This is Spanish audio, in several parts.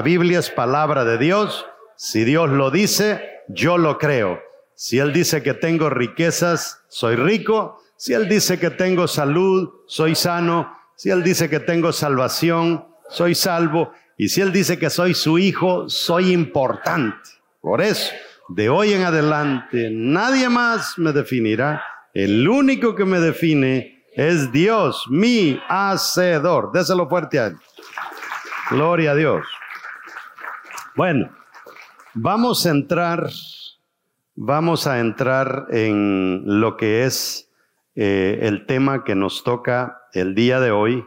La Biblia es palabra de Dios. Si Dios lo dice, yo lo creo. Si Él dice que tengo riquezas, soy rico. Si Él dice que tengo salud, soy sano. Si Él dice que tengo salvación, soy salvo. Y si Él dice que soy su hijo, soy importante. Por eso, de hoy en adelante, nadie más me definirá. El único que me define es Dios, mi hacedor. Déselo fuerte a Él. Gloria a Dios. Bueno, vamos a entrar Vamos a entrar en lo que es eh, el tema que nos toca el día de hoy.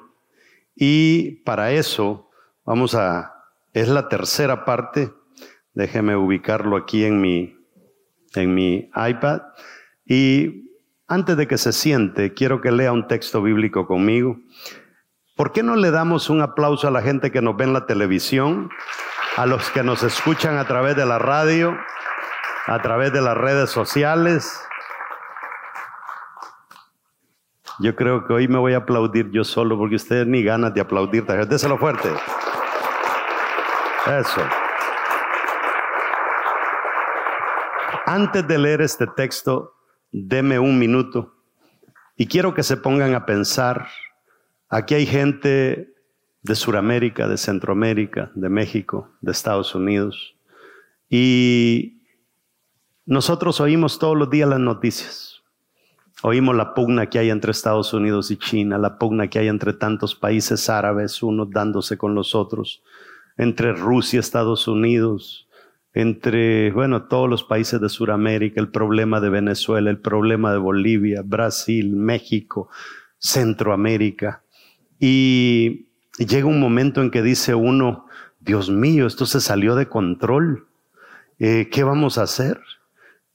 Y para eso vamos a, es la tercera parte, déjeme ubicarlo aquí en mi, en mi iPad. Y antes de que se siente, quiero que lea un texto bíblico conmigo. ¿Por qué no le damos un aplauso a la gente que nos ve en la televisión, a los que nos escuchan a través de la radio? a través de las redes sociales. Yo creo que hoy me voy a aplaudir yo solo porque ustedes ni ganas de aplaudir. Déselo fuerte. Eso. Antes de leer este texto, deme un minuto y quiero que se pongan a pensar. Aquí hay gente de Sudamérica, de Centroamérica, de México, de Estados Unidos. Y nosotros oímos todos los días las noticias. Oímos la pugna que hay entre Estados Unidos y China, la pugna que hay entre tantos países árabes, unos dándose con los otros, entre Rusia, Estados Unidos, entre, bueno, todos los países de Sudamérica, el problema de Venezuela, el problema de Bolivia, Brasil, México, Centroamérica. Y llega un momento en que dice uno, Dios mío, esto se salió de control. Eh, ¿Qué vamos a hacer?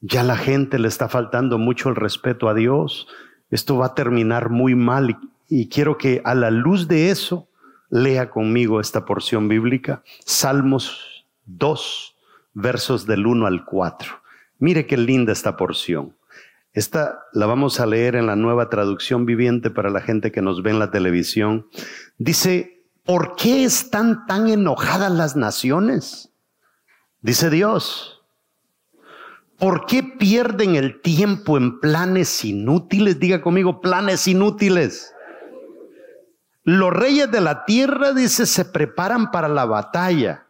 Ya la gente le está faltando mucho el respeto a Dios. Esto va a terminar muy mal y, quiero que a la luz de eso lea conmigo esta porción bíblica. Salmos 2, versos del 1 al 4. Mire qué linda esta porción. Esta la vamos a leer en la nueva traducción viviente para la gente que nos ve en la televisión. Dice, ¿por qué están tan enojadas las naciones? Dice Dios, ¿Por qué pierden el tiempo en planes inútiles? Diga conmigo, planes inútiles. Los reyes de la tierra, dice, se preparan para la batalla.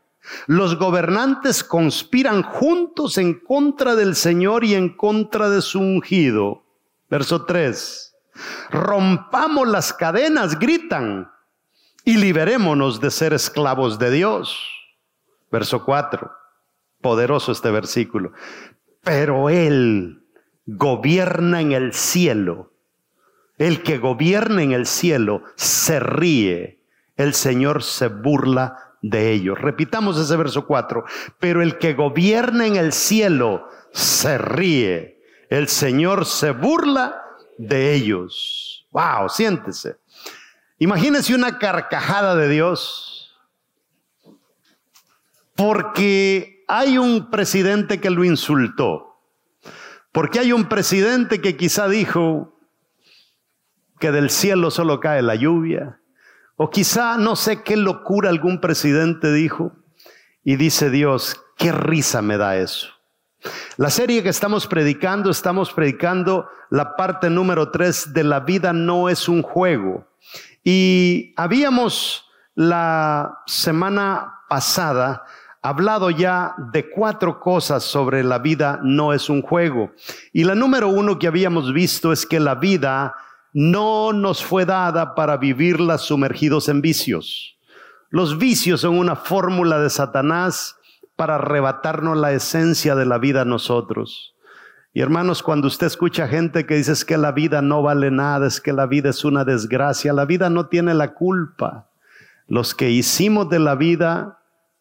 Los gobernantes conspiran juntos en contra del Señor y en contra de su ungido. Verso 3. Rompamos las cadenas, gritan, y liberémonos de ser esclavos de Dios. Verso 4. Poderoso este versículo pero Él gobierna en el cielo. El que gobierna en el cielo se ríe. El Señor se burla de ellos. Repitamos ese verso 4. Pero el que gobierna en el cielo se ríe. El Señor se burla de ellos. Wow, siéntese. Imagínese una carcajada de Dios. Porque hay un presidente que lo insultó, porque hay un presidente que quizá dijo que del cielo solo cae la lluvia, o quizá no sé qué locura algún presidente dijo, y dice Dios, qué risa me da eso. La serie que estamos predicando, estamos predicando la parte número tres de la vida no es un juego. Y habíamos la semana pasada hablado ya de cuatro cosas sobre la vida no es un juego. Y la número uno que habíamos visto es que la vida no nos fue dada para vivirla sumergidos en vicios. Los vicios son una fórmula de Satanás para arrebatarnos la esencia de la vida a nosotros. Y hermanos, cuando usted escucha gente que dice que la vida no vale nada, es que la vida es una desgracia, la vida no tiene la culpa. Los que hicimos de la vida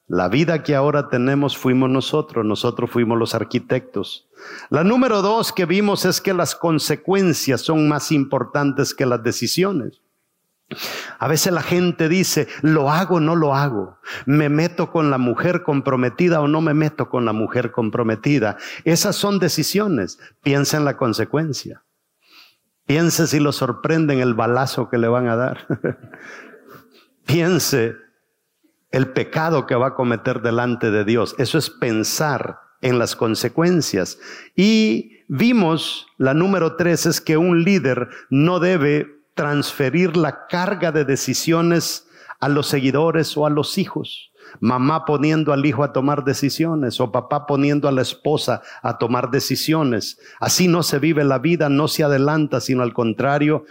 la vida que ahora tenemos fuimos nosotros, nosotros fuimos los arquitectos. La número dos que vimos es que las consecuencias son más importantes que las decisiones. A veces la gente dice, lo hago o no lo hago, me meto con la mujer comprometida o no me meto con la mujer comprometida. Esas son decisiones. Piensa en la consecuencia. Piense si lo sorprenden el balazo que le van a dar. Piense el pecado que va a cometer delante de Dios. Eso es pensar en las consecuencias. Y vimos, la número tres es que un líder no debe transferir la carga de decisiones a los seguidores o a los hijos. Mamá poniendo al hijo a tomar decisiones o papá poniendo a la esposa a tomar decisiones. Así no se vive la vida, no se adelanta, sino al contrario,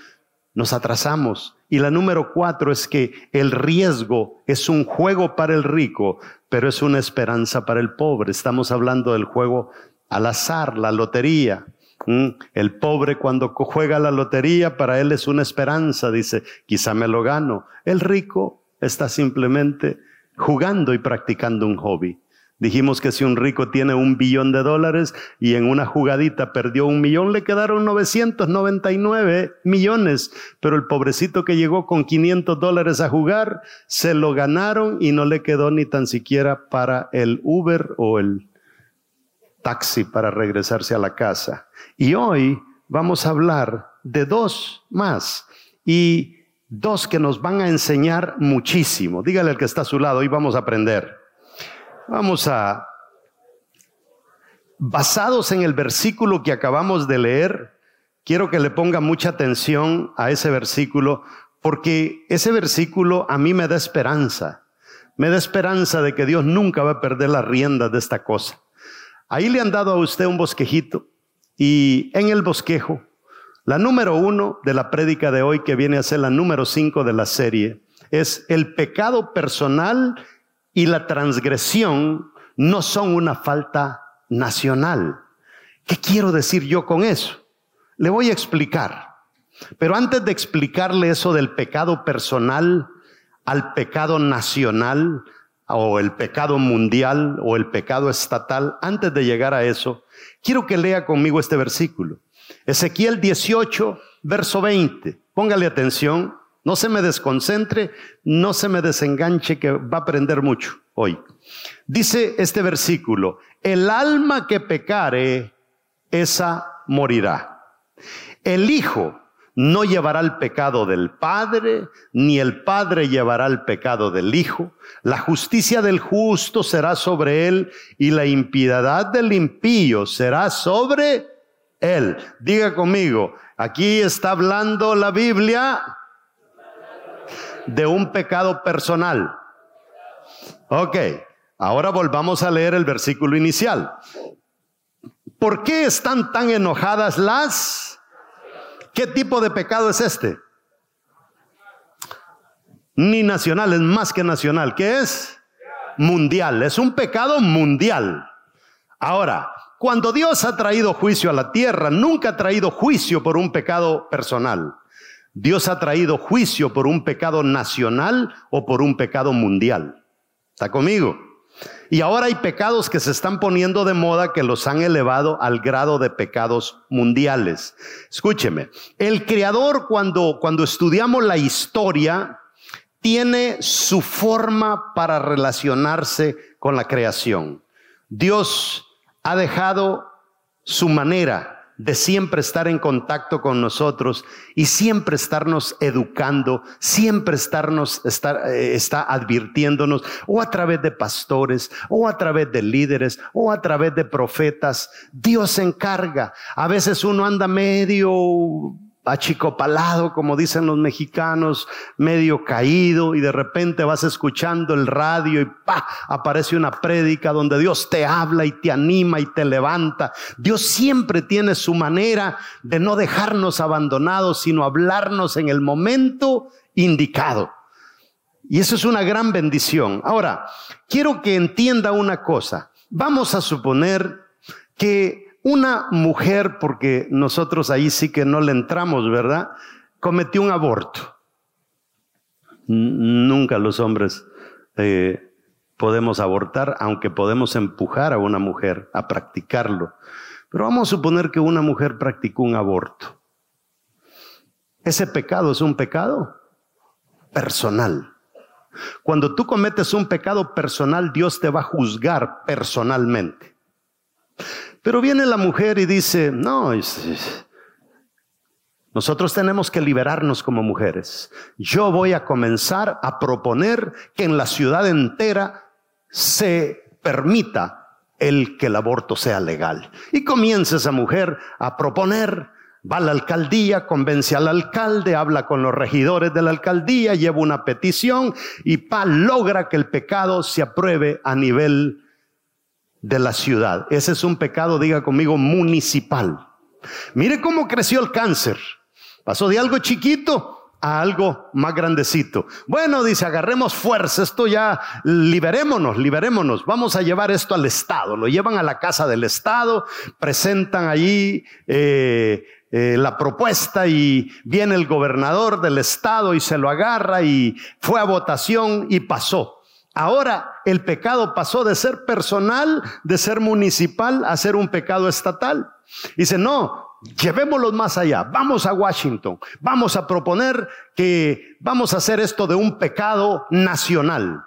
nos atrasamos. Y la número cuatro es que el riesgo es un juego para el rico, pero es una esperanza para el pobre. Estamos hablando del juego al azar, la lotería. ¿Mm? El pobre cuando juega la lotería, para él es una esperanza, dice, quizá me lo gano. El rico está simplemente jugando y practicando un hobby. Dijimos que si un rico tiene un billón de dólares y en una jugadita perdió un millón, le quedaron 999 millones. Pero el pobrecito que llegó con 500 dólares a jugar, se lo ganaron y no le quedó ni tan siquiera para el Uber o el taxi para regresarse a la casa. Y hoy vamos a hablar de dos más. Y dos que nos van a enseñar muchísimo. Dígale al que está a su lado, hoy vamos a aprender. Vamos a, basados en el versículo que acabamos de leer, quiero que le ponga mucha atención a ese versículo, porque ese versículo a mí me da esperanza. Me da esperanza de que Dios nunca va a perder las riendas de esta cosa. Ahí le han dado a usted un bosquejito y en el bosquejo, la número uno de la prédica de hoy, que viene a ser la número cinco de la serie, es el pecado personal y la transgresión no son una falta nacional. ¿Qué quiero decir yo con eso? Le voy a explicar. Pero antes de explicarle eso del pecado personal al pecado nacional o el pecado mundial o el pecado estatal, antes de llegar a eso, quiero que lea conmigo este versículo. Ezequiel 18, verso 20. Póngale atención. No se me desconcentre, no se me desenganche, que va a aprender mucho hoy. Dice este versículo, el alma que pecare, esa morirá. El Hijo no llevará el pecado del Padre, ni el Padre llevará el pecado del Hijo. La justicia del justo será sobre él y la impiedad del impío será sobre él. Diga conmigo, aquí está hablando la Biblia de un pecado personal. Ok, ahora volvamos a leer el versículo inicial. ¿Por qué están tan enojadas las? ¿Qué tipo de pecado es este? Ni nacional, es más que nacional. ¿Qué es? Mundial, es un pecado mundial. Ahora, cuando Dios ha traído juicio a la tierra, nunca ha traído juicio por un pecado personal. Dios ha traído juicio por un pecado nacional o por un pecado mundial. ¿Está conmigo? Y ahora hay pecados que se están poniendo de moda que los han elevado al grado de pecados mundiales. Escúcheme, el creador cuando, cuando estudiamos la historia tiene su forma para relacionarse con la creación. Dios ha dejado su manera de siempre estar en contacto con nosotros y siempre estarnos educando, siempre estarnos, estar, eh, está advirtiéndonos, o a través de pastores, o a través de líderes, o a través de profetas. Dios se encarga. A veces uno anda medio achicopalado, como dicen los mexicanos, medio caído, y de repente vas escuchando el radio y pa, aparece una prédica donde Dios te habla y te anima y te levanta. Dios siempre tiene su manera de no dejarnos abandonados, sino hablarnos en el momento indicado. Y eso es una gran bendición. Ahora, quiero que entienda una cosa. Vamos a suponer que una mujer, porque nosotros ahí sí que no le entramos, ¿verdad? Cometió un aborto. Nunca los hombres eh, podemos abortar, aunque podemos empujar a una mujer a practicarlo. Pero vamos a suponer que una mujer practicó un aborto. Ese pecado es un pecado personal. Cuando tú cometes un pecado personal, Dios te va a juzgar personalmente. Pero viene la mujer y dice, no, Nosotros tenemos que liberarnos como mujeres. Yo voy a comenzar a proponer que en la ciudad entera se permita el que el aborto sea legal. Y comienza esa mujer a proponer, va a la alcaldía, convence al alcalde, habla con los regidores de la alcaldía, lleva una petición y pa, logra que el pecado se apruebe a nivel de la ciudad. Ese es un pecado, diga conmigo, municipal. Mire cómo creció el cáncer. Pasó de algo chiquito a algo más grandecito. Bueno, dice, agarremos fuerza, esto ya, liberémonos, liberémonos, vamos a llevar esto al Estado. Lo llevan a la casa del Estado, presentan allí eh, eh, la propuesta y viene el gobernador del Estado y se lo agarra y fue a votación y pasó. Ahora el pecado pasó de ser personal, de ser municipal, a ser un pecado estatal. Dice, no, Llevémoslo más allá. Vamos a Washington. Vamos a proponer que vamos a hacer esto de un pecado nacional.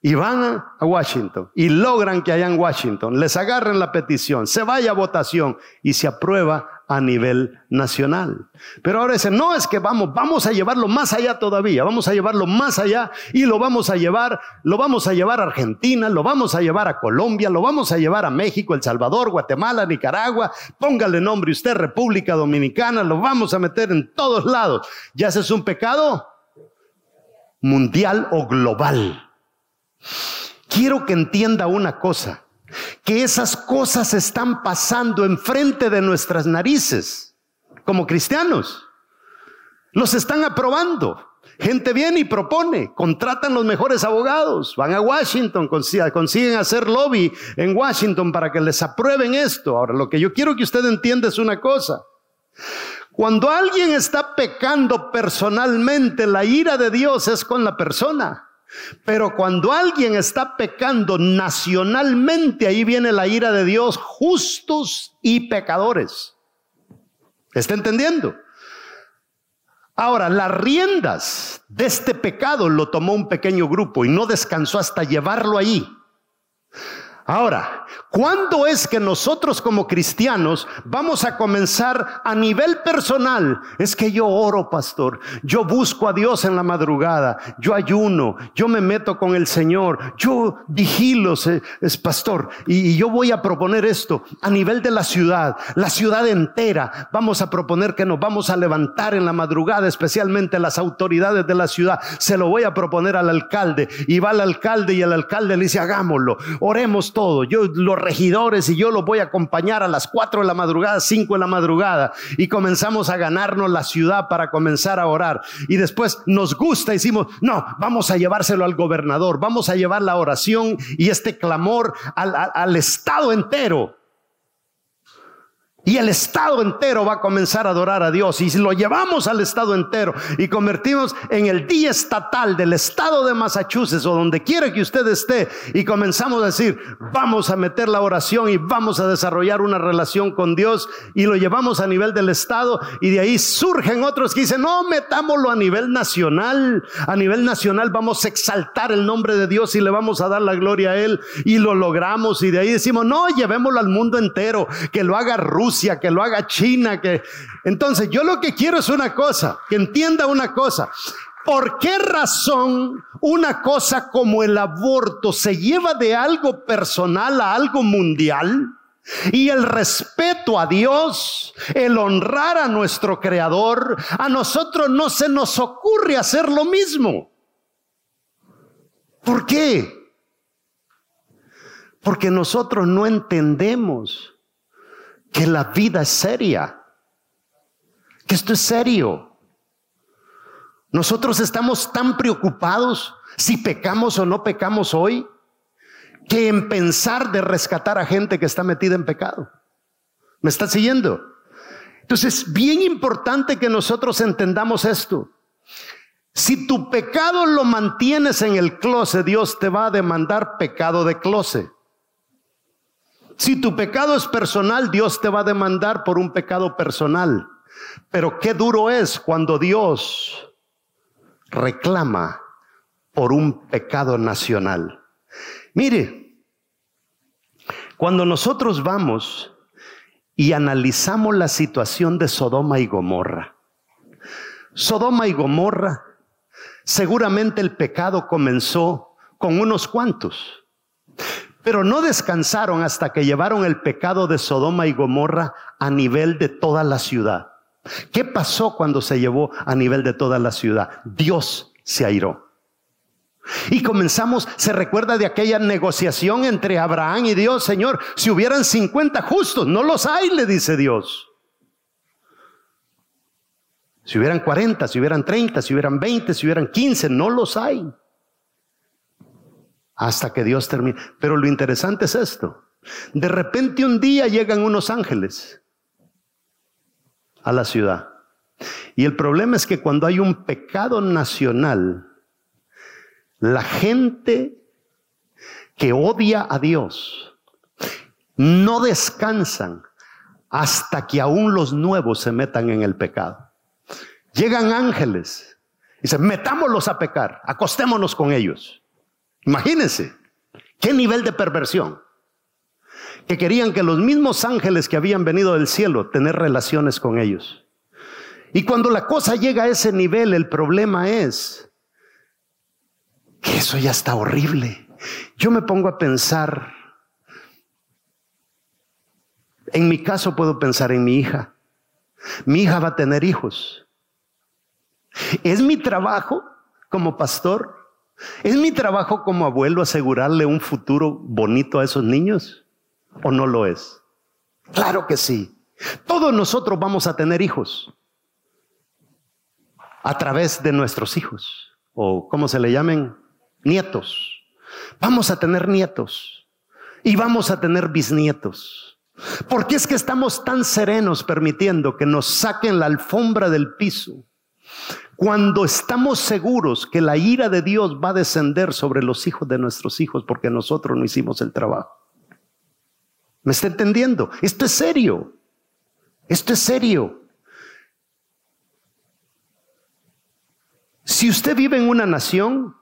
Y van a Washington y logran que haya en Washington, les agarren la petición, se vaya a votación y se aprueba a nivel nacional. Pero ahora dicen, no, es que vamos, vamos a llevarlo más allá todavía, vamos a llevarlo más allá y lo vamos a llevar, lo vamos a llevar a Argentina, lo vamos a llevar a Colombia, lo vamos a llevar a México, El Salvador, Guatemala, Nicaragua, póngale nombre usted, República Dominicana, lo vamos a meter en todos lados. ¿Ya ese es un pecado? Mundial o global. Quiero que entienda una cosa que esas cosas están pasando enfrente de nuestras narices como cristianos. Los están aprobando. Gente viene y propone, contratan los mejores abogados, van a Washington, consiguen hacer lobby en Washington para que les aprueben esto. Ahora, lo que yo quiero que usted entienda es una cosa. Cuando alguien está pecando personalmente, la ira de Dios es con la persona. Pero cuando alguien está pecando nacionalmente, ahí viene la ira de Dios, justos y pecadores. ¿Está entendiendo? Ahora, las riendas de este pecado lo tomó un pequeño grupo y no descansó hasta llevarlo ahí. Ahora, ¿cuándo es que nosotros como cristianos vamos a comenzar a nivel personal? Es que yo oro, pastor, yo busco a Dios en la madrugada, yo ayuno, yo me meto con el Señor, yo vigilo, es pastor, y, yo voy a proponer esto a nivel de la ciudad, la ciudad entera. Vamos a proponer que nos vamos a levantar en la madrugada, especialmente las autoridades de la ciudad. Se lo voy a proponer al alcalde. Y va al alcalde y el alcalde le dice, hagámoslo, oremos todo. Yo, los regidores y yo los voy a acompañar a las 4 de la madrugada, 5 de la madrugada y comenzamos a ganarnos la ciudad para comenzar a orar. Y después nos gusta, decimos, no, vamos a llevárselo al gobernador, vamos a llevar la oración y este clamor al, al estado entero. Y el Estado entero va a comenzar a adorar a Dios. Y si lo llevamos al Estado entero y convertimos en el día estatal del Estado de Massachusetts o donde quiera que usted esté y comenzamos a decir, vamos a meter la oración y vamos a desarrollar una relación con Dios y lo llevamos a nivel del Estado y de ahí surgen otros que dicen, no, metámoslo a nivel nacional. A nivel nacional vamos a exaltar el nombre de Dios y le vamos a dar la gloria a Él y lo logramos y de ahí decimos, no, llevémoslo al mundo entero, que lo haga Rusia que lo haga China, que... Entonces, yo lo que quiero es una cosa, que entienda una cosa. ¿Por qué razón una cosa como el aborto se lleva de algo personal a algo mundial? Y el respeto a Dios, el honrar a nuestro Creador, a nosotros no se nos ocurre hacer lo mismo. ¿Por qué? Porque nosotros no entendemos que la vida es seria, que esto es serio. Nosotros estamos tan preocupados si pecamos o no pecamos hoy, que en pensar de rescatar a gente que está metida en pecado. ¿Me está siguiendo? Entonces, es bien importante que nosotros entendamos esto. Si tu pecado lo mantienes en el closet, Dios te va a demandar pecado de closet. Si tu pecado es personal, Dios te va a demandar por un pecado personal. Pero qué duro es cuando Dios reclama por un pecado nacional. Mire, cuando nosotros vamos y analizamos la situación de Sodoma y Gomorra, Sodoma y Gomorra, seguramente el pecado comenzó con unos cuantos, pero no descansaron hasta que llevaron el pecado de Sodoma y Gomorra a nivel de toda la ciudad. ¿Qué pasó cuando se llevó a nivel de toda la ciudad? Dios se airó. Y comenzamos, se recuerda de aquella negociación entre Abraham y Dios, Señor, si hubieran 50 justos, no los hay, le dice Dios. Si hubieran 40, si hubieran 30, si hubieran 20, si hubieran 15, no los hay. Hasta que Dios termine. Pero lo interesante es esto. De repente un día llegan unos ángeles a la ciudad. Y el problema es que cuando hay un pecado nacional, la gente que odia a Dios no descansan hasta que aún los nuevos se metan en el pecado. Llegan ángeles y dicen, metámoslos a pecar, acostémonos con ellos. Imagínense, qué nivel de perversión. Que querían que los mismos ángeles que habían venido del cielo tener relaciones con ellos. Y cuando la cosa llega a ese nivel, el problema es que eso ya está horrible. Yo me pongo a pensar, en mi caso puedo pensar en mi hija. Mi hija va a tener hijos. ¿Es mi trabajo como pastor? ¿Es mi trabajo como abuelo asegurarle un futuro bonito a esos niños? ¿O no lo es? Claro que sí. Todos nosotros vamos a tener hijos a través de nuestros hijos, o como se le llamen, nietos. Vamos a tener nietos y vamos a tener bisnietos. ¿Por qué es que estamos tan serenos permitiendo que nos saquen la alfombra del piso? Cuando estamos seguros que la ira de Dios va a descender sobre los hijos de nuestros hijos porque nosotros no hicimos el trabajo. ¿Me está entendiendo? Esto es serio. Esto es serio. Si usted vive en una nación,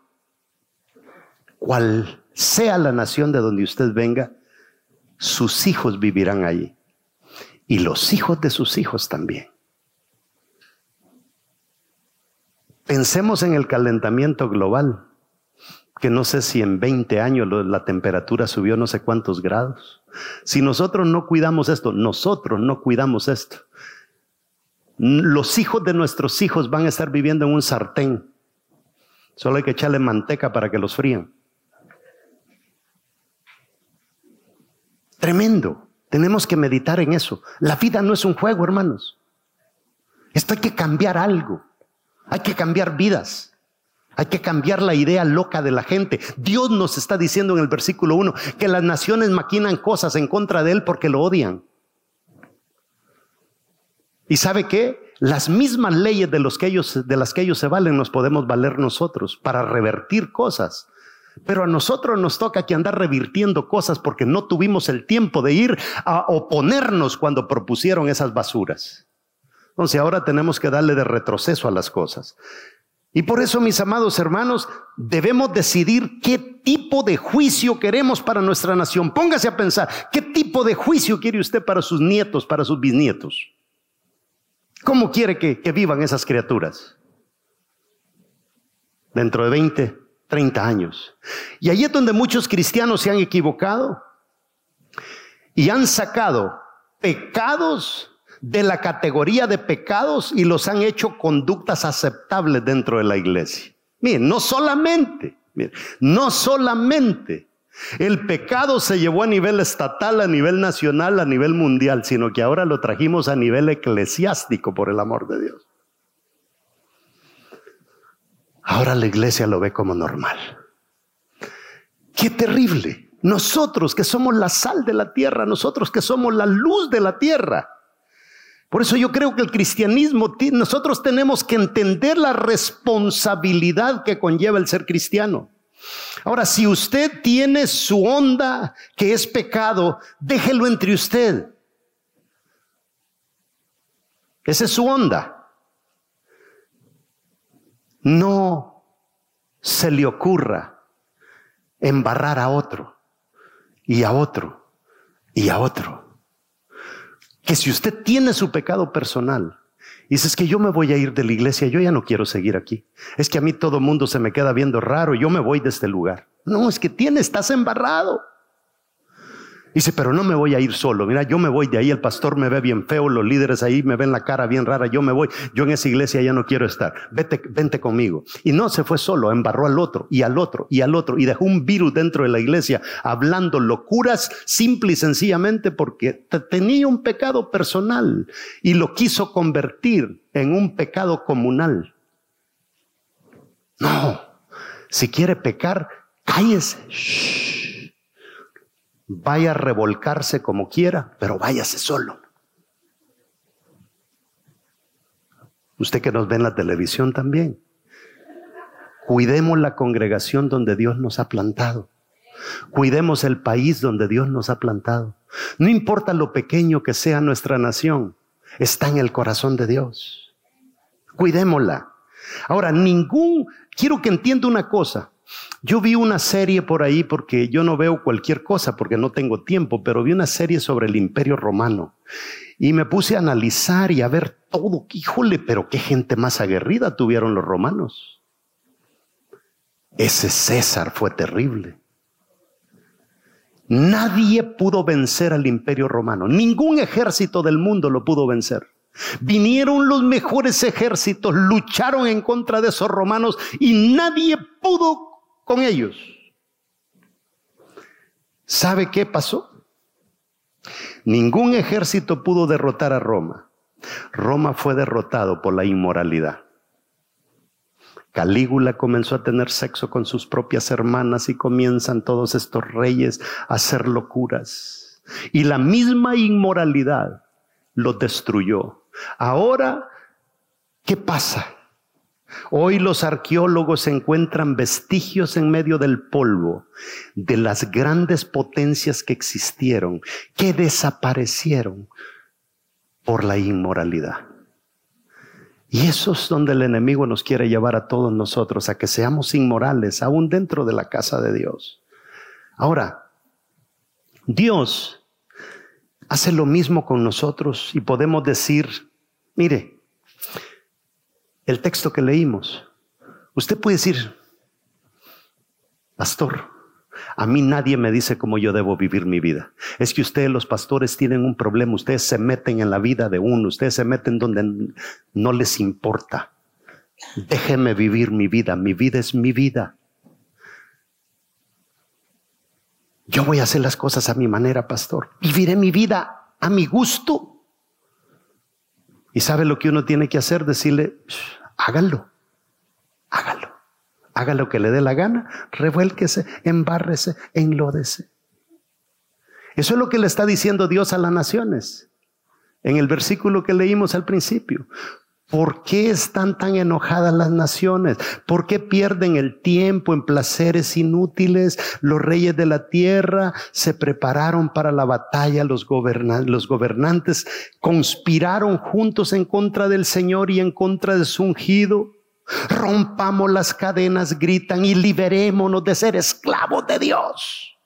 cual sea la nación de donde usted venga, sus hijos vivirán allí. Y los hijos de sus hijos también. Pensemos en el calentamiento global, que no sé si en 20 años la temperatura subió no sé cuántos grados. Si nosotros no cuidamos esto, nosotros no cuidamos esto, los hijos de nuestros hijos van a estar viviendo en un sartén. Solo hay que echarle manteca para que los fríen. Tremendo. Tenemos que meditar en eso. La vida no es un juego, hermanos. Esto hay que cambiar algo. Hay que cambiar vidas. Hay que cambiar la idea loca de la gente. Dios nos está diciendo en el versículo 1 que las naciones maquinan cosas en contra de Él porque lo odian. ¿Y sabe qué? Las mismas leyes de, los que ellos, de las que ellos se valen nos podemos valer nosotros para revertir cosas. Pero a nosotros nos toca que andar revirtiendo cosas porque no tuvimos el tiempo de ir a oponernos cuando propusieron esas basuras. Entonces ahora tenemos que darle de retroceso a las cosas. Y por eso, mis amados hermanos, debemos decidir qué tipo de juicio queremos para nuestra nación. Póngase a pensar, ¿qué tipo de juicio quiere usted para sus nietos, para sus bisnietos? ¿Cómo quiere que, vivan esas criaturas? Dentro de 20, 30 años. Y ahí es donde muchos cristianos se han equivocado y han sacado pecados de la categoría de pecados y los han hecho conductas aceptables dentro de la iglesia. Miren, no solamente, no solamente el pecado se llevó a nivel estatal, a nivel nacional, a nivel mundial, sino que ahora lo trajimos a nivel eclesiástico por el amor de Dios. Ahora la iglesia lo ve como normal. Qué terrible. Nosotros que somos la sal de la tierra, nosotros que somos la luz de la tierra, por eso yo creo que el cristianismo, nosotros tenemos que entender la responsabilidad que conlleva el ser cristiano. Ahora, si usted tiene su onda que es pecado, déjelo entre usted. Esa es su onda. No se le ocurra embarrar a otro y a otro y a otro que si usted tiene su pecado personal dices que yo me voy a ir de la iglesia, yo ya no quiero seguir aquí. Es que a mí todo el mundo se me queda viendo raro, yo me voy de este lugar. No, es que tienes, estás embarrado. Dice, pero no me voy a ir solo. Mira, yo me voy de ahí, el pastor me ve bien feo, los líderes ahí me ven la cara bien rara, yo me voy, yo en esa iglesia ya no quiero estar. Vete, vente conmigo. Y no se fue solo, embarró al otro y al otro y al otro y dejó un virus dentro de la iglesia hablando locuras simple y sencillamente porque tenía un pecado personal y lo quiso convertir en un pecado comunal. No, si quiere pecar, cállese. Vaya a revolcarse como quiera, pero váyase solo. Usted que nos ve en la televisión también. Cuidemos la congregación donde Dios nos ha plantado. Cuidemos el país donde Dios nos ha plantado. No importa lo pequeño que sea nuestra nación, está en el corazón de Dios. Cuidémosla. Ahora, ningún, quiero que entienda una cosa. Yo vi una serie por ahí porque yo no veo cualquier cosa porque no tengo tiempo, pero vi una serie sobre el imperio romano y me puse a analizar y a ver todo. Híjole, pero qué gente más aguerrida tuvieron los romanos. Ese César fue terrible. Nadie pudo vencer al imperio romano. Ningún ejército del mundo lo pudo vencer. Vinieron los mejores ejércitos, lucharon en contra de esos romanos y nadie pudo con ellos. ¿Sabe qué pasó? Ningún ejército pudo derrotar a Roma. Roma fue derrotado por la inmoralidad. Calígula comenzó a tener sexo con sus propias hermanas y comienzan todos estos reyes a hacer locuras. Y la misma inmoralidad lo destruyó. Ahora, ¿qué pasa? Hoy los arqueólogos encuentran vestigios en medio del polvo de las grandes potencias que existieron, que desaparecieron por la inmoralidad. Y eso es donde el enemigo nos quiere llevar a todos nosotros, a que seamos inmorales, aún dentro de la casa de Dios. Ahora, Dios hace lo mismo con nosotros y podemos decir, mire, el texto que leímos. Usted puede decir, pastor, a mí nadie me dice cómo yo debo vivir mi vida. Es que ustedes los pastores tienen un problema, ustedes se meten en la vida de uno, ustedes se meten donde no les importa. Déjeme vivir mi vida, mi vida es mi vida. Yo voy a hacer las cosas a mi manera, pastor. Viviré mi vida a mi gusto. ¿Y sabe lo que uno tiene que hacer? Decirle, hágalo, hágalo. Haga lo que le dé la gana, revuélquese, embárrese, enlódese. Eso es lo que le está diciendo Dios a las naciones. En el versículo que leímos al principio. ¿Por qué están tan enojadas las naciones? ¿Por qué pierden el tiempo en placeres inútiles? Los reyes de la tierra se prepararon para la batalla, los, los gobernantes conspiraron juntos en contra del Señor y en contra de su ungido. Rompamos las cadenas, gritan, y liberémonos de ser esclavos de Dios.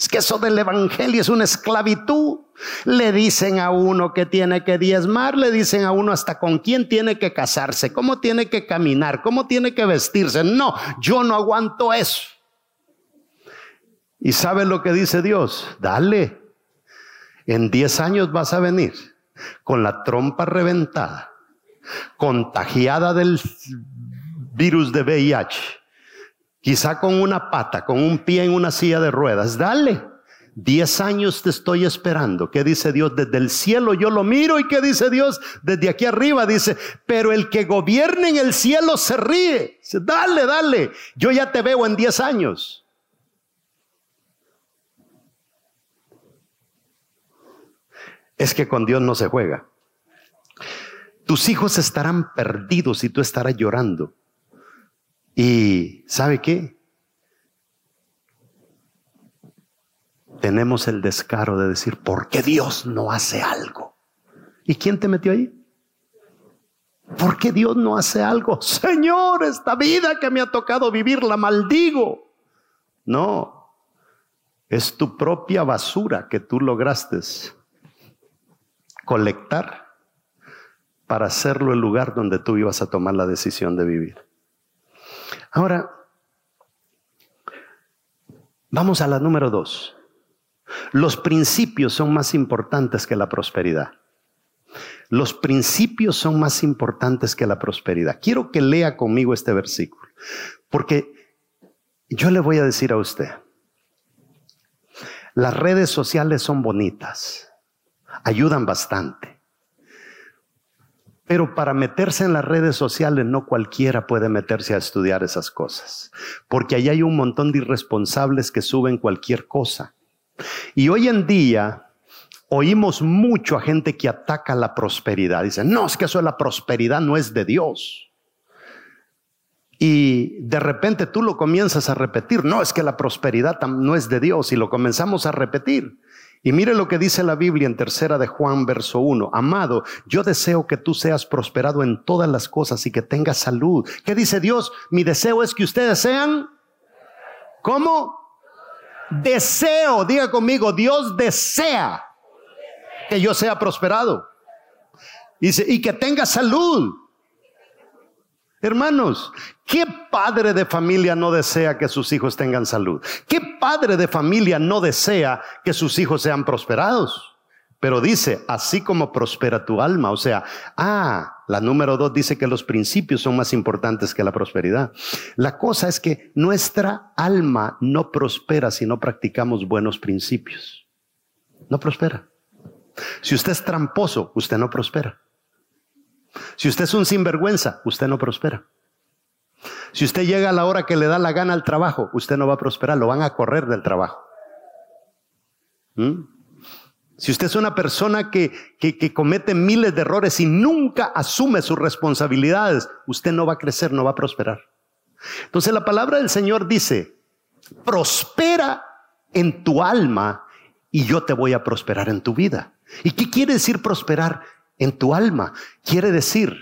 Es que eso del Evangelio es una esclavitud. Le dicen a uno que tiene que diezmar, le dicen a uno hasta con quién tiene que casarse, cómo tiene que caminar, cómo tiene que vestirse. No, yo no aguanto eso. ¿Y sabe lo que dice Dios? Dale. En 10 años vas a venir con la trompa reventada, contagiada del virus de VIH quizá con una pata, con un pie en una silla de ruedas. Dale. Diez años te estoy esperando. ¿Qué dice Dios? Desde el cielo yo lo miro y ¿qué dice Dios? Desde aquí arriba dice, pero el que gobierne en el cielo se ríe. Dale, dale. Yo ya te veo en diez años. Es que con Dios no se juega. Tus hijos estarán perdidos y tú estarás llorando. Y ¿sabe qué? Tenemos el descaro de decir, ¿por qué Dios no hace algo? ¿Y quién te metió ahí? ¿Por qué Dios no hace algo? Señor, esta vida que me ha tocado vivir la maldigo. No, es tu propia basura que tú lograste colectar para hacerlo el lugar donde tú ibas a tomar la decisión de vivir. Ahora, vamos a la número dos. Los principios son más importantes que la prosperidad. Los principios son más importantes que la prosperidad. Quiero que lea conmigo este versículo, porque yo le voy a decir a usted, las redes sociales son bonitas, ayudan bastante. Pero para meterse en las redes sociales no cualquiera puede meterse a estudiar esas cosas, porque ahí hay un montón de irresponsables que suben cualquier cosa. Y hoy en día oímos mucho a gente que ataca la prosperidad. Dicen, no, es que eso de la prosperidad no es de Dios. Y de repente tú lo comienzas a repetir, no, es que la prosperidad no es de Dios y lo comenzamos a repetir. Y mire lo que dice la Biblia en tercera de Juan, verso 1. Amado, yo deseo que tú seas prosperado en todas las cosas y que tengas salud. ¿Qué dice Dios? Mi deseo es que ustedes sean. ¿Cómo? Deseo, diga conmigo, Dios desea que yo sea prosperado. Dice, y que tenga salud. Hermanos, ¿qué padre de familia no desea que sus hijos tengan salud? ¿Qué padre de familia no desea que sus hijos sean prosperados? Pero dice, así como prospera tu alma. O sea, ah, la número dos dice que los principios son más importantes que la prosperidad. La cosa es que nuestra alma no prospera si no practicamos buenos principios. No prospera. Si usted es tramposo, usted no prospera. Si usted es un sinvergüenza, usted no prospera. Si usted llega a la hora que le da la gana al trabajo, usted no va a prosperar, lo van a correr del trabajo. ¿Mm? Si usted es una persona que, que, comete miles de errores y nunca asume sus responsabilidades, usted no va a crecer, no va a prosperar. Entonces la palabra del Señor dice, prospera en tu alma y yo te voy a prosperar en tu vida. ¿Y qué quiere decir prosperar en tu alma? Quiere decir,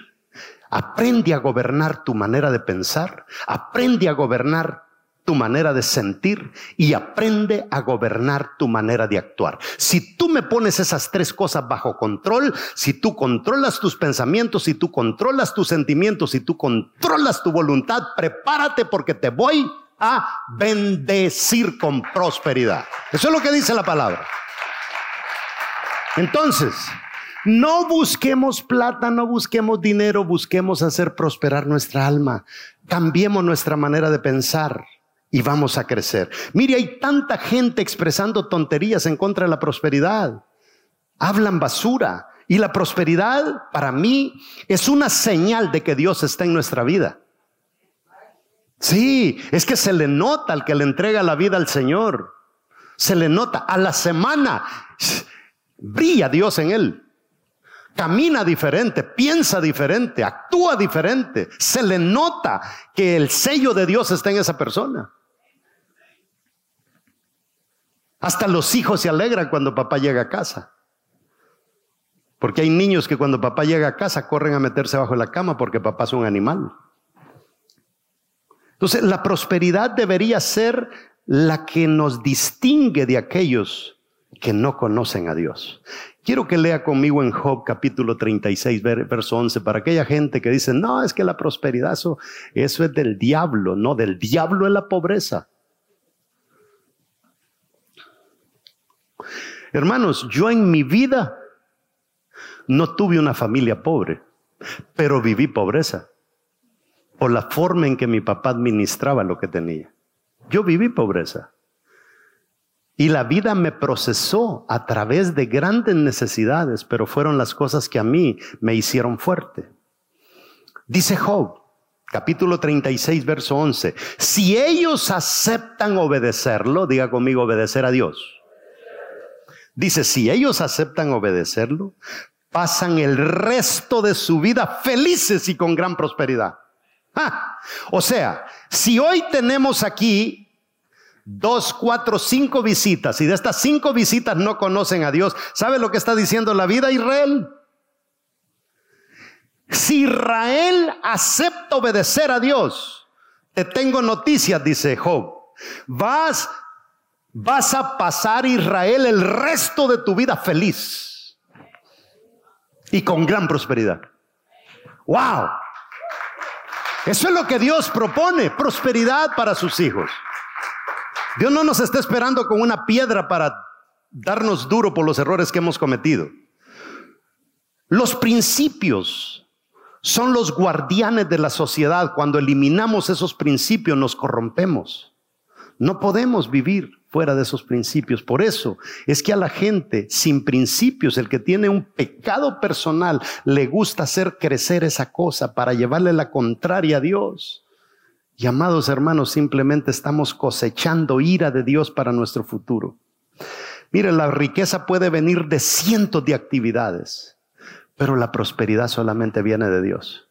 aprende a gobernar tu manera de pensar, aprende a gobernar tu manera de sentir y aprende a gobernar tu manera de actuar. Si tú me pones esas tres cosas bajo control, si tú controlas tus pensamientos, si tú controlas tus sentimientos, si tú controlas tu voluntad, prepárate porque te voy a bendecir con prosperidad. Eso es lo que dice la palabra. Entonces, no busquemos plata, no busquemos dinero, busquemos hacer prosperar nuestra alma. Cambiemos nuestra manera de pensar y vamos a crecer. Mire, hay tanta gente expresando tonterías en contra de la prosperidad. Hablan basura. Y la prosperidad, para mí, es una señal de que Dios está en nuestra vida. Sí, es que se le nota al que le entrega la vida al Señor. Se le nota a la semana. Brilla Dios en él. Camina diferente, piensa diferente, actúa diferente. Se le nota que el sello de Dios está en esa persona. Hasta los hijos se alegran cuando papá llega a casa. Porque hay niños que cuando papá llega a casa corren a meterse bajo la cama porque papá es un animal. Entonces, la prosperidad debería ser la que nos distingue de aquellos que no conocen a Dios. Quiero que lea conmigo en Job capítulo 36, verso 11, para aquella gente que dice, no, es que la prosperidad, eso, eso es del diablo, no, del diablo es la pobreza. Hermanos, yo en mi vida no tuve una familia pobre, pero viví pobreza por la forma en que mi papá administraba lo que tenía. Yo viví pobreza. Y la vida me procesó a través de grandes necesidades, pero fueron las cosas que a mí me hicieron fuerte. Dice Job, capítulo 36, verso 11, si ellos aceptan obedecerlo, diga conmigo obedecer a Dios. Dice, si ellos aceptan obedecerlo, pasan el resto de su vida felices y con gran prosperidad. Ah, o sea, si hoy tenemos aquí dos, cuatro, cinco visitas y de estas cinco visitas no conocen a Dios. ¿Sabe lo que está diciendo la vida Israel? Si Israel acepta obedecer a Dios, te tengo noticias, dice Job. Vas, vas a pasar Israel el resto de tu vida feliz y con gran prosperidad. ¡Wow! Eso es lo que Dios propone, prosperidad para sus hijos. Dios no nos está esperando con una piedra para darnos duro por los errores que hemos cometido. Los principios son los guardianes de la sociedad. Cuando eliminamos esos principios nos corrompemos. No podemos vivir fuera de esos principios. Por eso es que a la gente sin principios, el que tiene un pecado personal, le gusta hacer crecer esa cosa para llevarle la contraria a Dios. Y amados hermanos, simplemente estamos cosechando ira de Dios para nuestro futuro. Mire, la riqueza puede venir de cientos de actividades, pero la prosperidad solamente viene de Dios.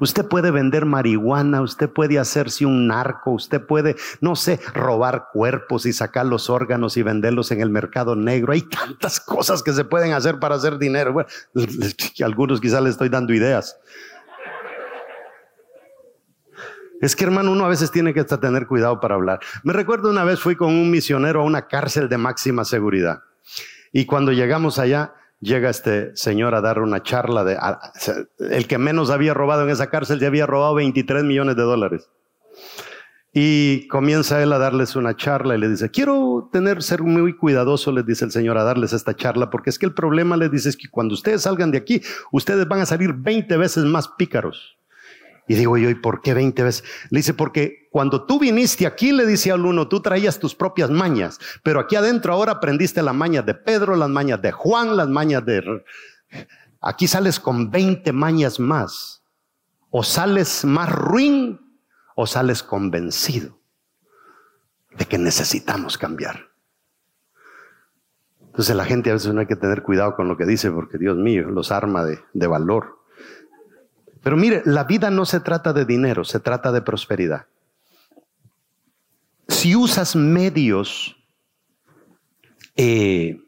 Usted puede vender marihuana, usted puede hacerse un narco, usted puede, no sé, robar cuerpos y sacar los órganos y venderlos en el mercado negro. Hay tantas cosas que se pueden hacer para hacer dinero. Bueno, algunos quizás le estoy dando ideas. Es que hermano, uno a veces tiene que tener cuidado para hablar. Me recuerdo una vez fui con un misionero a una cárcel de máxima seguridad. Y cuando llegamos allá, llega este señor a dar una charla de el que menos había robado en esa cárcel ya había robado 23 millones de dólares. Y comienza él a darles una charla y le dice, quiero tener, ser muy cuidadoso, les dice el Señor, a darles esta charla, porque es que el problema, les dice, es que cuando ustedes salgan de aquí, ustedes van a salir 20 veces más pícaros. Y digo yo, ¿y por qué 20 veces? Le dice, porque cuando tú viniste aquí, le dice al uno, tú traías tus propias mañas, pero aquí adentro ahora aprendiste las mañas de Pedro, las mañas de Juan, las mañas de... Aquí sales con 20 mañas más. O sales más ruin o sales convencido de que necesitamos cambiar. Entonces la gente a veces no hay que tener cuidado con lo que dice porque Dios mío los arma de, de valor. Pero mire, la vida no se trata de dinero, se trata de prosperidad. Si usas medios eh,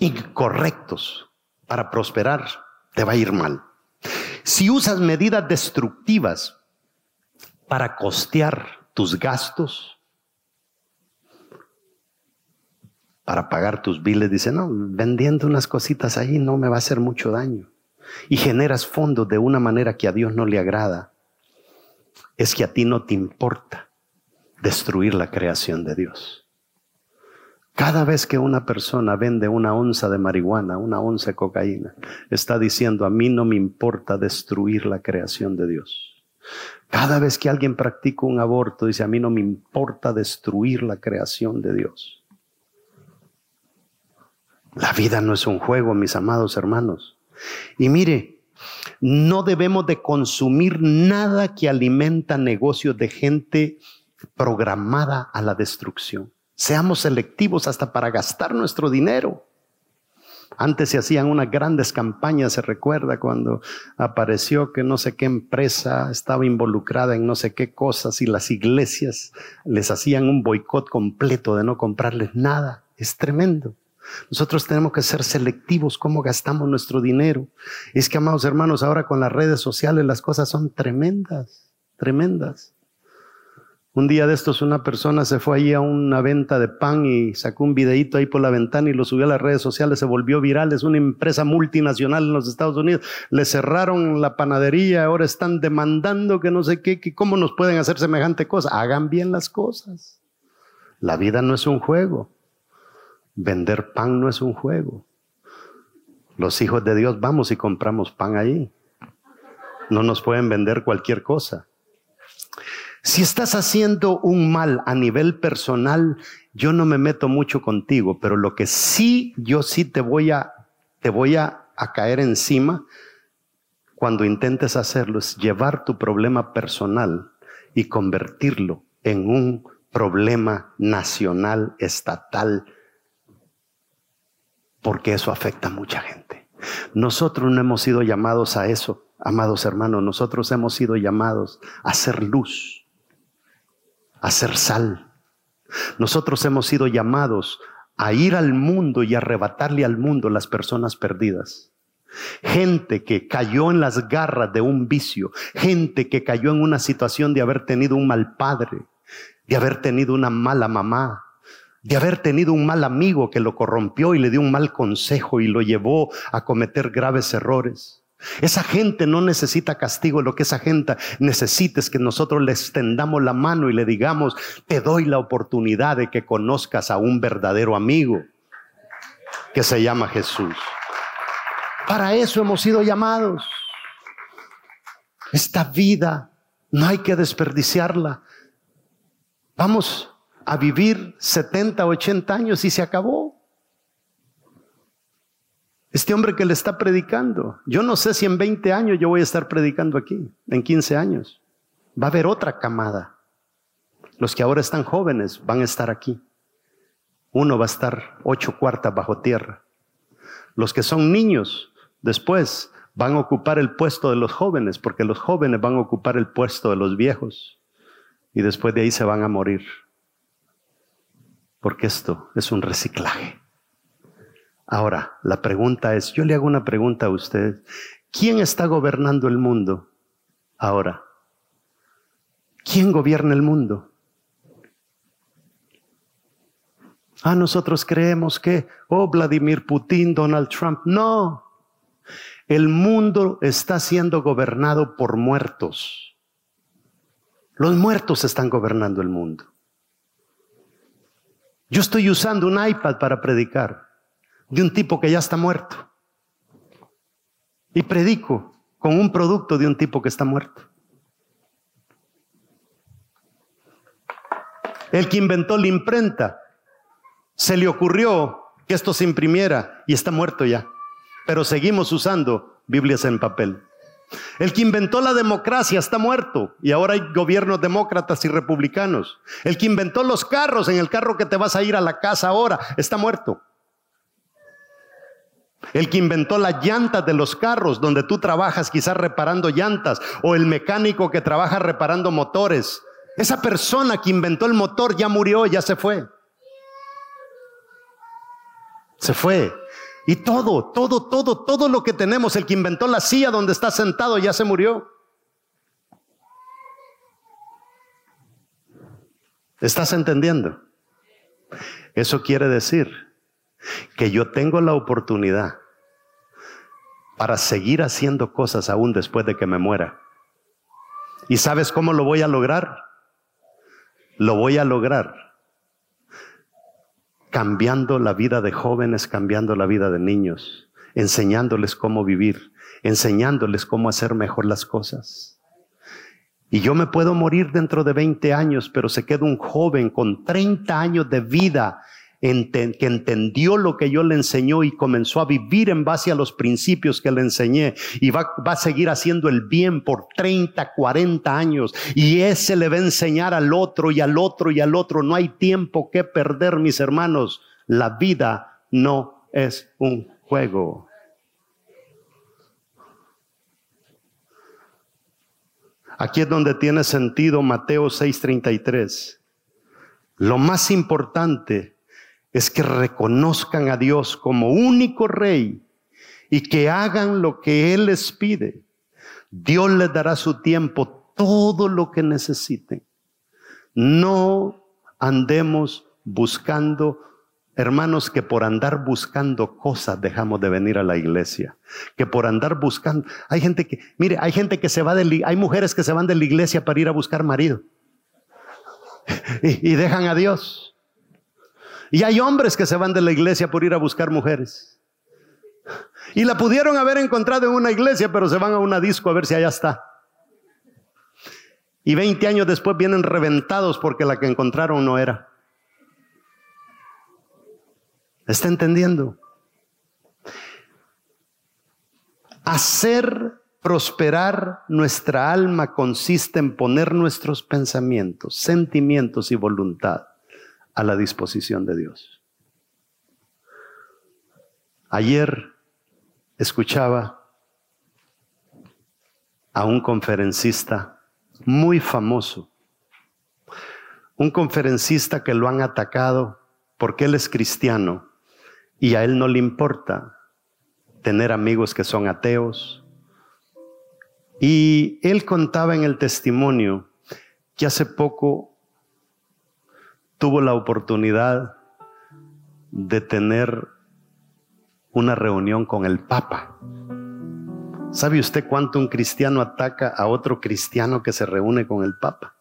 incorrectos para prosperar, te va a ir mal. Si usas medidas destructivas para costear tus gastos, para pagar tus biles, dice, no, vendiendo unas cositas ahí no me va a hacer mucho daño y generas fondos de una manera que a Dios no le agrada, es que a ti no te importa destruir la creación de Dios. Cada vez que una persona vende una onza de marihuana, una onza de cocaína, está diciendo, a mí no me importa destruir la creación de Dios. Cada vez que alguien practica un aborto, dice, a mí no me importa destruir la creación de Dios. La vida no es un juego, mis amados hermanos. Y mire, no debemos de consumir nada que alimenta negocios de gente programada a la destrucción. Seamos selectivos hasta para gastar nuestro dinero. Antes se hacían unas grandes campañas, se recuerda cuando apareció que no sé qué empresa estaba involucrada en no sé qué cosas y las iglesias les hacían un boicot completo de no comprarles nada. Es tremendo. Nosotros tenemos que ser selectivos cómo gastamos nuestro dinero. Es que, amados hermanos, ahora con las redes sociales las cosas son tremendas, tremendas. Un día de estos una persona se fue ahí a una venta de pan y sacó un videíto ahí por la ventana y lo subió a las redes sociales, se volvió viral, es una empresa multinacional en los Estados Unidos, le cerraron la panadería, ahora están demandando que no sé qué, cómo nos pueden hacer semejante cosa. Hagan bien las cosas. La vida no es un juego. Vender pan no es un juego. Los hijos de Dios vamos y compramos pan allí. No nos pueden vender cualquier cosa. Si estás haciendo un mal a nivel personal, yo no me meto mucho contigo, pero lo que sí, yo sí te voy a, te voy a, caer encima cuando intentes hacerlo es llevar tu problema personal y convertirlo en un problema nacional, estatal, porque eso afecta a mucha gente. Nosotros no hemos sido llamados a eso, amados hermanos, nosotros hemos sido llamados a ser luz, a ser sal. Nosotros hemos sido llamados a ir al mundo y arrebatarle al mundo las personas perdidas. Gente que cayó en las garras de un vicio, gente que cayó en una situación de haber tenido un mal padre, de haber tenido una mala mamá, de haber tenido un mal amigo que lo corrompió y le dio un mal consejo y lo llevó a cometer graves errores. Esa gente no necesita castigo, lo que esa gente necesita es que nosotros le extendamos la mano y le digamos, te doy la oportunidad de que conozcas a un verdadero amigo que se llama Jesús. Para eso hemos sido llamados. Esta vida no hay que desperdiciarla. Vamos a vivir 70, 80 años y se acabó. Este hombre que le está predicando, yo no sé si en 20 años yo voy a estar predicando aquí, en 15 años. Va a haber otra camada. Los que ahora están jóvenes van a estar aquí. Uno va a estar ocho cuartas bajo tierra. Los que son niños después van a ocupar el puesto de los jóvenes, porque los jóvenes van a ocupar el puesto de los viejos. Y después de ahí se van a morir. Porque esto es un reciclaje. Ahora, la pregunta es, yo le hago una pregunta a usted. ¿Quién está gobernando el mundo ahora? ¿Quién gobierna el mundo? Ah, nosotros creemos que, oh, Vladimir Putin, Donald Trump. No, el mundo está siendo gobernado por muertos. Los muertos están gobernando el mundo. Yo estoy usando un iPad para predicar de un tipo que ya está muerto. Y predico con un producto de un tipo que está muerto. El que inventó la imprenta, se le ocurrió que esto se imprimiera y está muerto ya. Pero seguimos usando Biblias en papel. El que inventó la democracia está muerto y ahora hay gobiernos demócratas y republicanos. El que inventó los carros, en el carro que te vas a ir a la casa ahora, está muerto. El que inventó las llantas de los carros, donde tú trabajas quizás reparando llantas, o el mecánico que trabaja reparando motores. Esa persona que inventó el motor ya murió, ya se fue. Se fue. Y todo, todo, todo, todo lo que tenemos, el que inventó la silla donde está sentado ya se murió. ¿Estás entendiendo? Eso quiere decir que yo tengo la oportunidad para seguir haciendo cosas aún después de que me muera. ¿Y sabes cómo lo voy a lograr? Lo voy a lograr cambiando la vida de jóvenes, cambiando la vida de niños, enseñándoles cómo vivir, enseñándoles cómo hacer mejor las cosas. Y yo me puedo morir dentro de 20 años, pero se queda un joven con 30 años de vida que entendió lo que yo le enseñó y comenzó a vivir en base a los principios que le enseñé y va, va a seguir haciendo el bien por 30, 40 años y ese le va a enseñar al otro y al otro y al otro. No hay tiempo que perder, mis hermanos. La vida no es un juego. Aquí es donde tiene sentido Mateo 6:33. Lo más importante es que reconozcan a Dios como único rey y que hagan lo que Él les pide. Dios les dará su tiempo todo lo que necesiten. No andemos buscando, hermanos, que por andar buscando cosas dejamos de venir a la iglesia. Que por andar buscando, hay gente que, mire, hay gente que se va de, hay mujeres que se van de la iglesia para ir a buscar marido. y, y dejan a Dios. Y hay hombres que se van de la iglesia por ir a buscar mujeres. Y la pudieron haber encontrado en una iglesia, pero se van a una disco a ver si allá está. Y 20 años después vienen reventados porque la que encontraron no era. ¿Está entendiendo? Hacer prosperar nuestra alma consiste en poner nuestros pensamientos, sentimientos y voluntad a la disposición de Dios. Ayer escuchaba a un conferencista muy famoso, un conferencista que lo han atacado porque él es cristiano y a él no le importa tener amigos que son ateos. Y él contaba en el testimonio que hace poco tuvo la oportunidad de tener una reunión con el Papa. ¿Sabe usted cuánto un cristiano ataca a otro cristiano que se reúne con el Papa?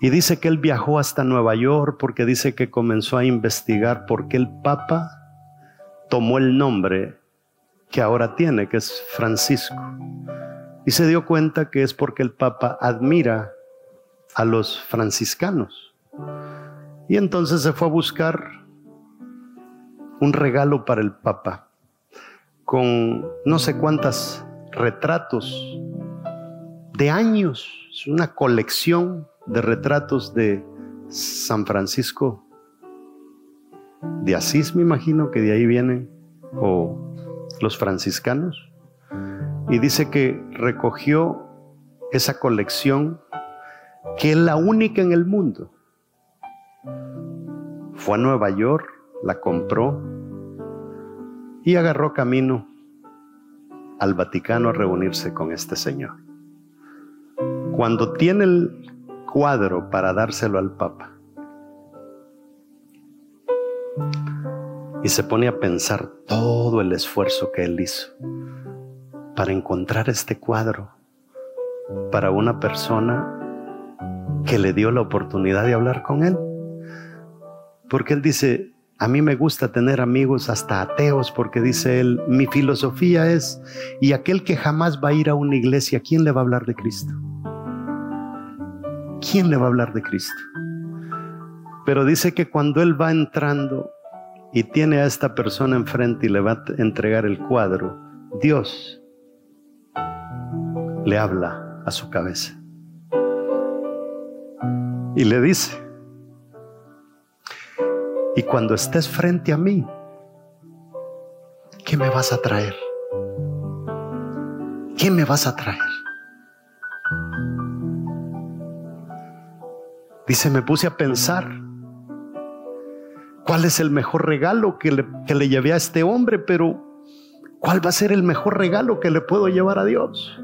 Y dice que él viajó hasta Nueva York porque dice que comenzó a investigar por qué el Papa tomó el nombre que ahora tiene, que es Francisco. Y se dio cuenta que es porque el Papa admira a los franciscanos. Y entonces se fue a buscar un regalo para el Papa con no sé cuántas retratos de años, es una colección de retratos de San Francisco de Asís, me imagino que de ahí vienen, o los franciscanos. Y dice que recogió esa colección, que es la única en el mundo. Fue a Nueva York, la compró y agarró camino al Vaticano a reunirse con este señor. Cuando tiene el cuadro para dárselo al Papa. Y se pone a pensar todo el esfuerzo que él hizo para encontrar este cuadro para una persona que le dio la oportunidad de hablar con él. Porque él dice, a mí me gusta tener amigos hasta ateos porque dice él, mi filosofía es, y aquel que jamás va a ir a una iglesia, ¿quién le va a hablar de Cristo? ¿quién le va a hablar de Cristo? Pero dice que cuando él va entrando y tiene a esta persona enfrente y le va a entregar el cuadro, Dios le habla a su cabeza. Y le dice, y cuando estés frente a mí, ¿qué me vas a traer? ¿Qué me vas a traer? Dice, me puse a pensar, ¿cuál es el mejor regalo que le, que le llevé a este hombre? Pero, ¿cuál va a ser el mejor regalo que le puedo llevar a Dios?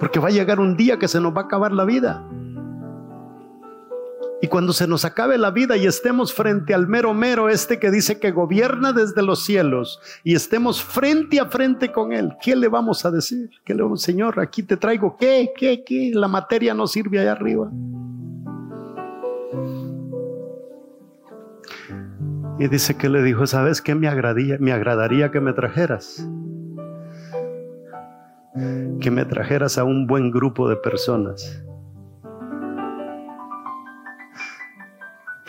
Porque va a llegar un día que se nos va a acabar la vida. Y cuando se nos acabe la vida y estemos frente al mero mero, este que dice que gobierna desde los cielos, y estemos frente a frente con él, ¿qué le vamos a decir? ¿Qué le vamos, Señor, aquí te traigo, ¿qué? ¿Qué? ¿Qué? La materia no sirve allá arriba. Y dice que le dijo, ¿sabes qué me agradaría, me agradaría que me trajeras? Que me trajeras a un buen grupo de personas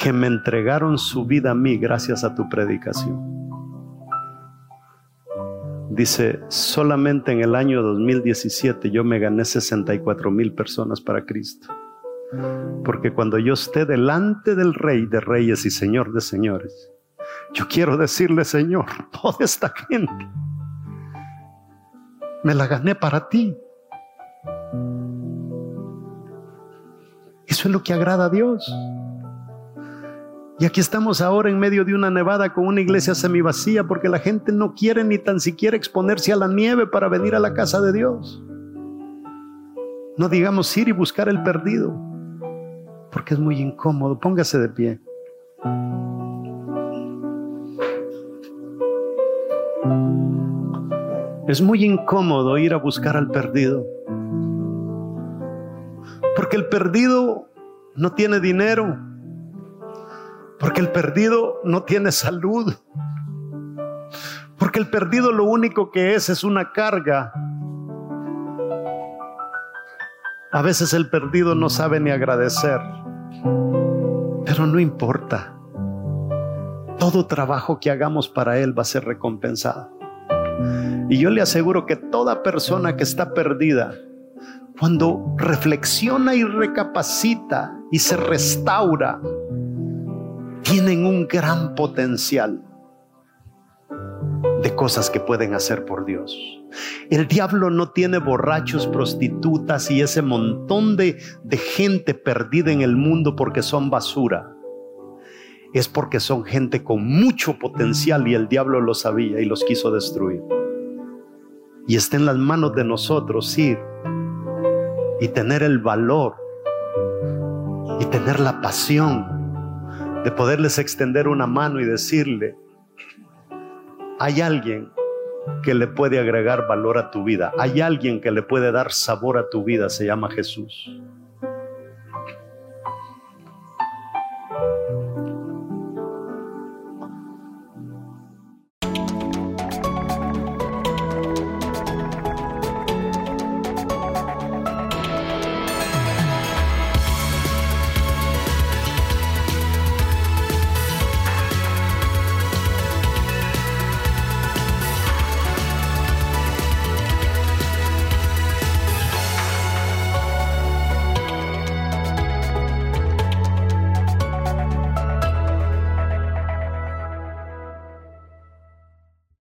que me entregaron su vida a mí gracias a tu predicación. Dice, solamente en el año 2017 yo me gané 64 mil personas para Cristo. Porque cuando yo esté delante del Rey de Reyes y Señor de Señores, yo quiero decirle, Señor, toda esta gente me la gané para ti. Eso es lo que agrada a Dios. Y aquí estamos ahora en medio de una nevada con una iglesia semivacía porque la gente no quiere ni tan siquiera exponerse a la nieve para venir a la casa de Dios. No digamos ir y buscar el perdido, porque es muy incómodo. Póngase de pie. Es muy incómodo ir a buscar al perdido. Porque el perdido no tiene dinero. Porque el perdido no tiene salud. Porque el perdido lo único que es es una carga. A veces el perdido no sabe ni agradecer. Pero no importa. Todo trabajo que hagamos para Él va a ser recompensado. Y yo le aseguro que toda persona que está perdida, cuando reflexiona y recapacita y se restaura, tienen un gran potencial de cosas que pueden hacer por Dios. El diablo no tiene borrachos, prostitutas y ese montón de, de gente perdida en el mundo porque son basura es porque son gente con mucho potencial y el diablo lo sabía y los quiso destruir. Y está en las manos de nosotros ir y tener el valor y tener la pasión de poderles extender una mano y decirle, hay alguien que le puede agregar valor a tu vida. Hay alguien que le puede dar sabor a tu vida, se llama Jesús.